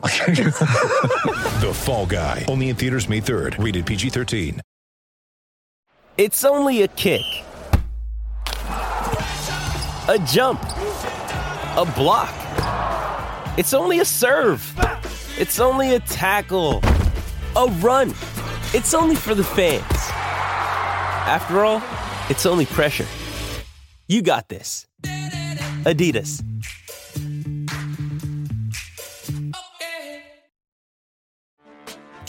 The Fall Guy. Only in theaters May 3rd. Rated PG-13. It's only a kick, a jump, a block. It's only a serve. It's only a tackle, a run. It's only for the fans. After all, it's only pressure. You got this. Adidas.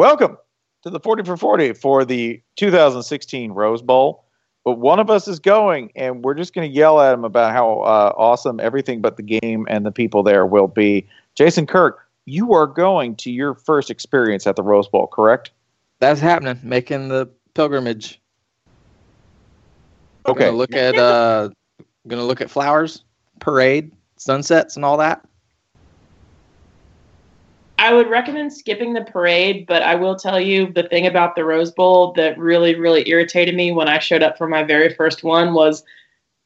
Welcome to the 40 for 40 for the 2016 Rose Bowl. But one of us is going, and we're just going to yell at him about how uh, awesome everything but the game and the people there will be. Jason Kirk, you are going to your first experience at the Rose Bowl, correct? That's happening. Making the pilgrimage. Okay. Gonna look at uh, gonna look at flowers, parade, sunsets, and all that. I would recommend skipping the parade, but I will tell you the thing about the Rose Bowl that really, really irritated me when I showed up for my very first one was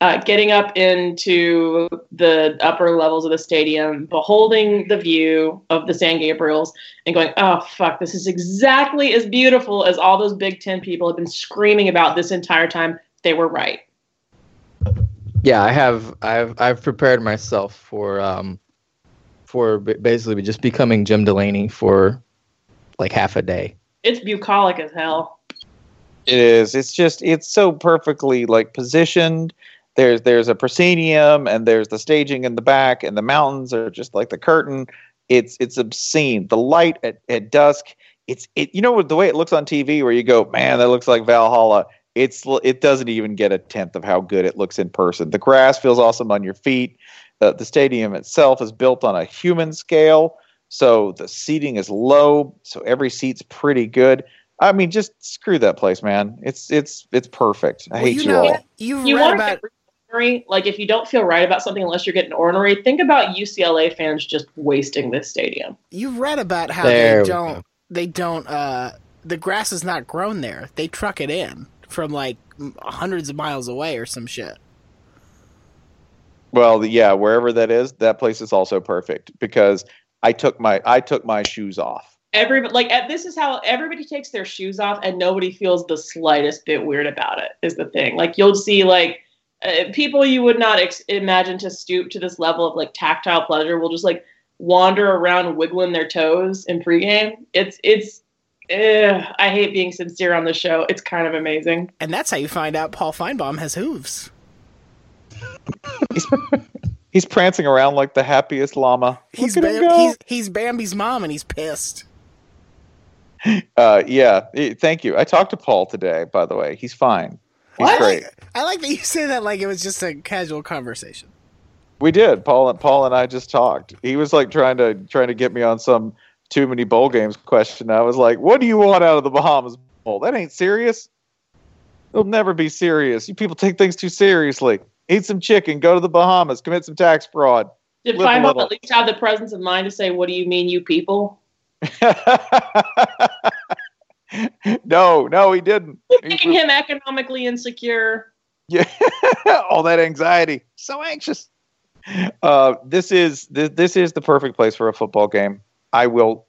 uh, getting up into the upper levels of the stadium, beholding the view of the San Gabriels, and going, oh, fuck, this is exactly as beautiful as all those Big Ten people have been screaming about this entire time. They were right. Yeah, I have. I've I've prepared myself for um, for b- basically just becoming Jim Delany for like half a day. It's bucolic as hell. It is. It's just it's so perfectly like positioned. There's there's a proscenium and there's the staging in the back and the mountains are just like the curtain. It's it's obscene. The light at, at dusk. It's it. You know what the way it looks on TV where you go, man, that looks like Valhalla. It's it doesn't even get a tenth of how good it looks in person. The grass feels awesome on your feet. The the stadium itself is built on a human scale, so the seating is low, so every seat's pretty good. I mean, just screw that place, man. It's it's it's perfect. I Well, hate you you, know, all. you've You read want about ornery? Like if you don't feel right about something unless you're getting ornery, think about UCLA fans just wasting this stadium. you've read about how There they don't go. they don't uh the grass is not grown there. They truck it in from like hundreds of miles away or some shit. Well, yeah, wherever that is, that place is also perfect because I took my I took my shoes off. Every like this is how everybody takes their shoes off and nobody feels the slightest bit weird about it. Is the thing like you'll see like uh, people you would not ex- imagine to stoop to this level of like tactile pleasure will just like wander around wiggling their toes in pregame. It's it's. eh, I hate being sincere on the show. It's kind of amazing. And that's how you find out Paul Finebaum has hooves. He's, he's prancing around like the happiest llama. He's Look at him Bam- he's he's Bambi's mom and he's pissed. Uh, yeah, thank you. I talked to Paul today, by the way. He's fine. He's I great. like, I like that you say that like it was just a casual conversation. We did. Paul and Paul and I just talked. He was like trying to trying to get me on some too many bowl games question. I was like, "What do you want out of the Bahamas Bowl? That ain't serious. It'll never be serious. You people take things too seriously. Eat some chicken, go to the Bahamas, commit some tax fraud." Did Finebaum at least have the presence of mind to say, "What do you mean, you people"? no, no, he didn't. Making him economically insecure. Yeah, all that anxiety, so anxious. Uh, this is this, this is the perfect place for a football game. I will,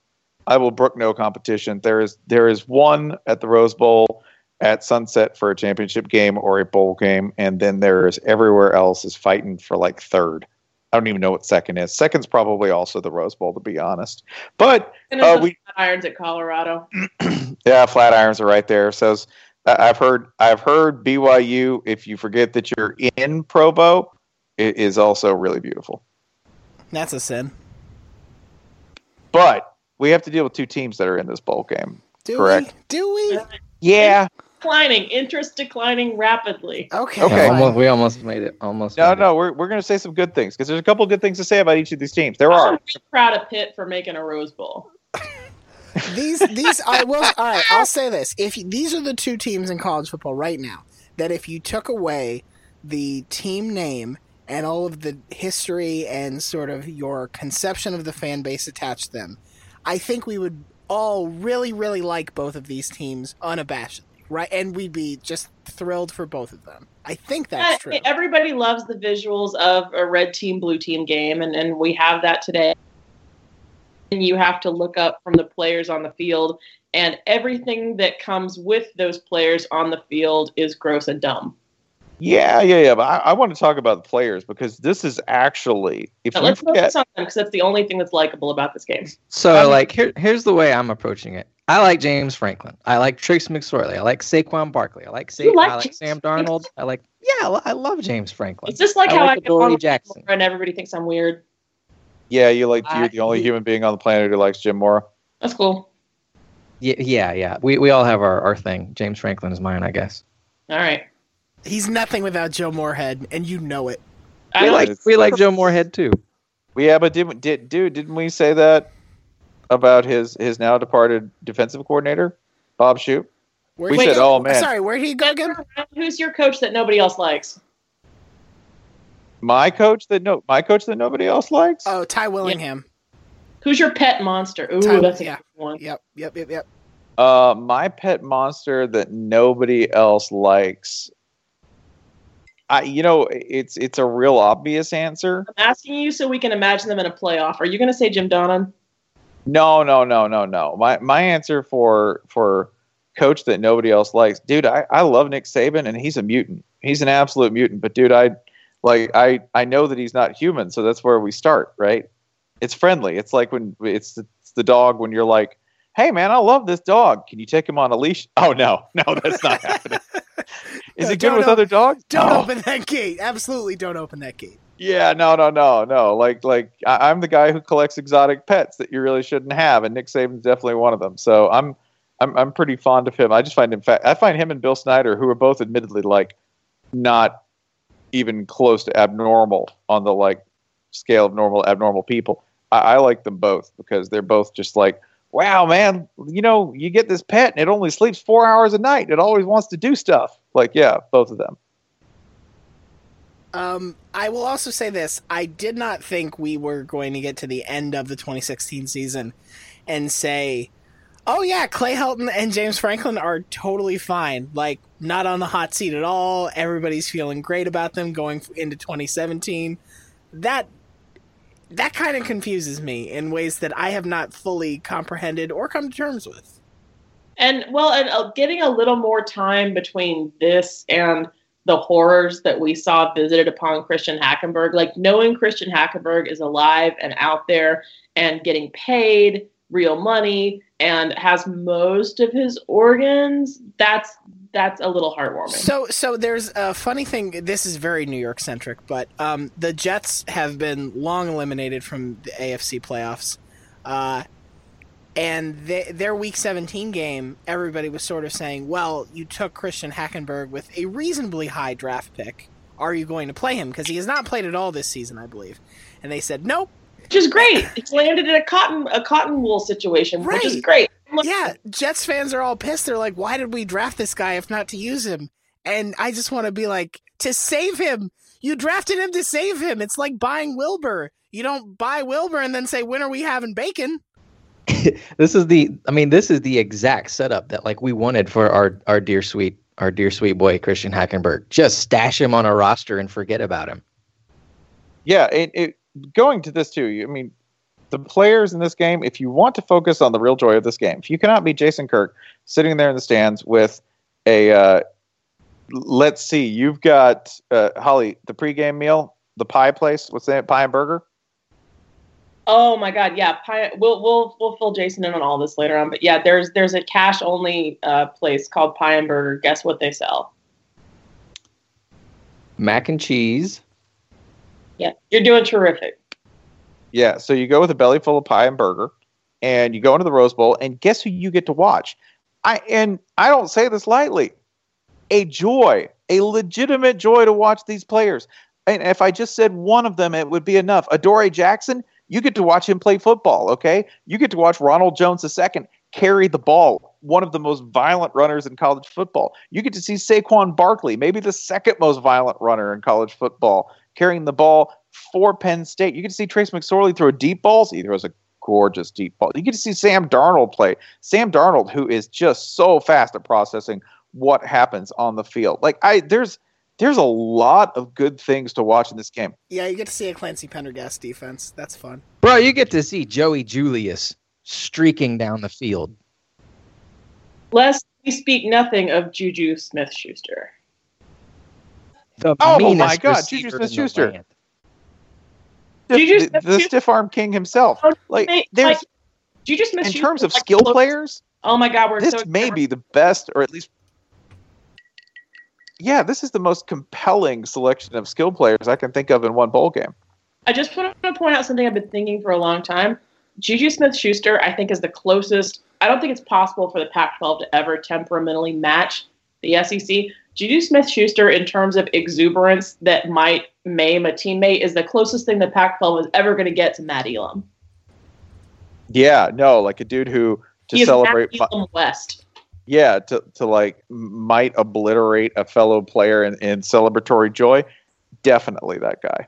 I will brook no competition. There is there is one at the Rose Bowl at sunset for a championship game or a bowl game, and then there is everywhere else is fighting for like third. I don't even know what second is. Second's probably also the Rose Bowl, to be honest. But And uh, we the irons at Colorado. yeah, Flatirons are right there. So I- I've heard I've heard BYU. If you forget that you're in Provo, it is also really beautiful. That's a sin. But we have to deal with two teams that are in this bowl game. Do Correct. we? Do we? Yeah. Declining. Interest declining rapidly. Okay. Okay. Almost, we almost made it. Almost. No, made it. no, we're we're gonna say some good things because there's a couple good things to say about each of these teams. There I'm are. really proud of Pitt for making a Rose Bowl. these these I will all right, I'll say this. If you, these are the two teams in college football right now that if you took away the team name and all of the history and sort of your conception of the fan base attached to them, I think we would all really really like both of these teams unabashedly, right? And we'd be just thrilled for both of them. I think that's Uh, true. Everybody loves the visuals of a red team, blue team game, and, and we have that today. And you have to look up from the players on the field, and everything that comes with those players on the field is gross and dumb. Yeah, yeah, yeah. But I, I want to talk about the players because this is actually if Now, you let's forget. focus on them because that's the only thing that's likable about this game. So Um, like here, here's the way I'm approaching it. I like James Franklin. I like Trace McSorley. I like Saquon Barkley. I like Sa- like I like Sam Darnold. I like yeah, I love James Franklin. It's just like I how like I get Adoree Jackson. and everybody thinks I'm weird. Yeah, you like you're I- the only human being on the planet who likes Jim Mora. That's cool. Yeah, yeah, yeah. We we all have our, our thing. James Franklin is mine, I guess. All right. He's nothing without Joe Moorhead, and you know it. I We like we like Joe Moorhead too. Yeah, but did, did dude, didn't we say that about his his now departed defensive coordinator, Bob Shoop? Where We did he said, "Oh, man." Sorry, where did he go again? Who's your coach that nobody else likes? My coach that no my coach that nobody else likes? Oh, Ty Willingham. Who's your pet monster? Ooh, Ty- that's a yeah. good one. Yep, yep, yep, yep. Uh my pet monster that nobody else likes. I you know, it's it's a real obvious answer. I'm asking you so we can imagine them in a playoff. Are you going to say Jim Donnan? No, no, no, no, no. My my answer for for coach that nobody else likes, dude. I, I love Nick Saban and he's a mutant. He's an absolute mutant. But dude, I like I I know that he's not human, so that's where we start, right? It's friendly. It's like when it's the, it's the dog when you're like, hey man, I love this dog. Can you take him on a leash? Oh no, no, that's not happening. Is No, it good with op- other dogs? Don't No. open that gate. Absolutely don't open that gate. Yeah, no, no, no, no. Like, like I, I'm the guy who collects exotic pets that you really shouldn't have, and Nick Saban's definitely one of them. So I'm, I'm, I'm pretty fond of him. I just find him fat. I find him and Bill Snyder, who are both admittedly like not even close to abnormal on the like scale of normal abnormal people. I, I like them both because they're both just like, wow, man, you know, you get this pet and it only sleeps four hours a night. It always wants to do stuff. Like, yeah, both of them. Um, I will also say this: I did not think we were going to get to the end of the 2016 season and say, "Oh yeah, Clay Helton and James Franklin are totally fine. Like, not on the hot seat at all. Everybody's feeling great about them going into 2017." That that kind of confuses me in ways that I have not fully comprehended or come to terms with. And well, and uh, getting a little more time between this and the horrors that we saw visited upon Christian Hackenberg, like knowing Christian Hackenberg is alive and out there and getting paid real money and has most of his organs, that's that's a little heartwarming. So, so there's a funny thing. This is very New York centric, but um, the Jets have been long eliminated from the AFC playoffs, uh, and they, their Week 17 game, everybody was sort of saying, "Well, you took Christian Hackenberg with a reasonably high draft pick. Are you going to play him? Because he has not played at all this season, I believe." And they said, "Nope." which is great. It's landed in a cotton a cotton wool situation, which is Right. great. Yeah, Jets fans are all pissed. They're like, why did we draft this guy if not to use him? And I just want to be like, to save him. You drafted him to save him. It's like buying Wilbur. You don't buy Wilbur and then say, when are we having bacon? this is the I mean this is the exact setup that like we wanted for our our dear sweet our dear sweet boy Christian Hackenberg. Just stash him on a roster and forget about him. Yeah, it, it going to this too. I mean, the players in this game. If you want to focus on the real joy of this game, if you cannot be Jason Kirk sitting there in the stands with a, uh, let's see, you've got uh, Holly the pregame meal, the pie place. What's that? Pie and burger. Oh my god, yeah. Pie, we'll we'll we'll fill Jason in on all this later on, but yeah, there's there's a cash only uh, place called Pie and Burger. Guess what they sell? Mac and cheese. Yeah, you're doing terrific. Yeah, so you go with a belly full of pie and burger, and you go into the Rose Bowl, and guess who you get to watch? I and I don't say this lightly. A joy, a legitimate joy to watch these players. And if I just said one of them, it would be enough. Adoree Jackson, you get to watch him play football, okay? You get to watch Ronald Jones II carry the ball, one of the most violent runners in college football. You get to see Saquon Barkley, maybe the second most violent runner in college football, carrying the ball for Penn State. You get to see Trace McSorley throw deep balls. He throws a gorgeous deep ball. You get to see Sam Darnold play. Sam Darnold, who is just so fast at processing what happens on the field. Like I there's there's a lot of good things to watch in this game. Yeah, you get to see a Clancy Pendergast defense. That's fun. Bro, you get to see Joey Julius streaking down the field. Lest we speak nothing of Juju Smith Schuster. The oh my god, Juju Smith Schuster. The, Juju the, the stiff arm king himself. Oh, like there's like, Juju Smith in terms of like skill players, Oh my god, we're this so may be the best or at least yeah, this is the most compelling selection of skill players I can think of in one bowl game. I just want to point out something I've been thinking for a long time. Juju Smith Schuster, I think, is the closest. I don't think it's possible for the Pac 12 to ever temperamentally match the SEC. Juju Smith Schuster, in terms of exuberance that might maim a teammate, is the closest thing the Pac 12 is ever going to get to Matt Elam. Yeah, no, like a dude who to celebrate Matt Elam West. Yeah, to to like might obliterate a fellow player in, in celebratory joy. Definitely that guy.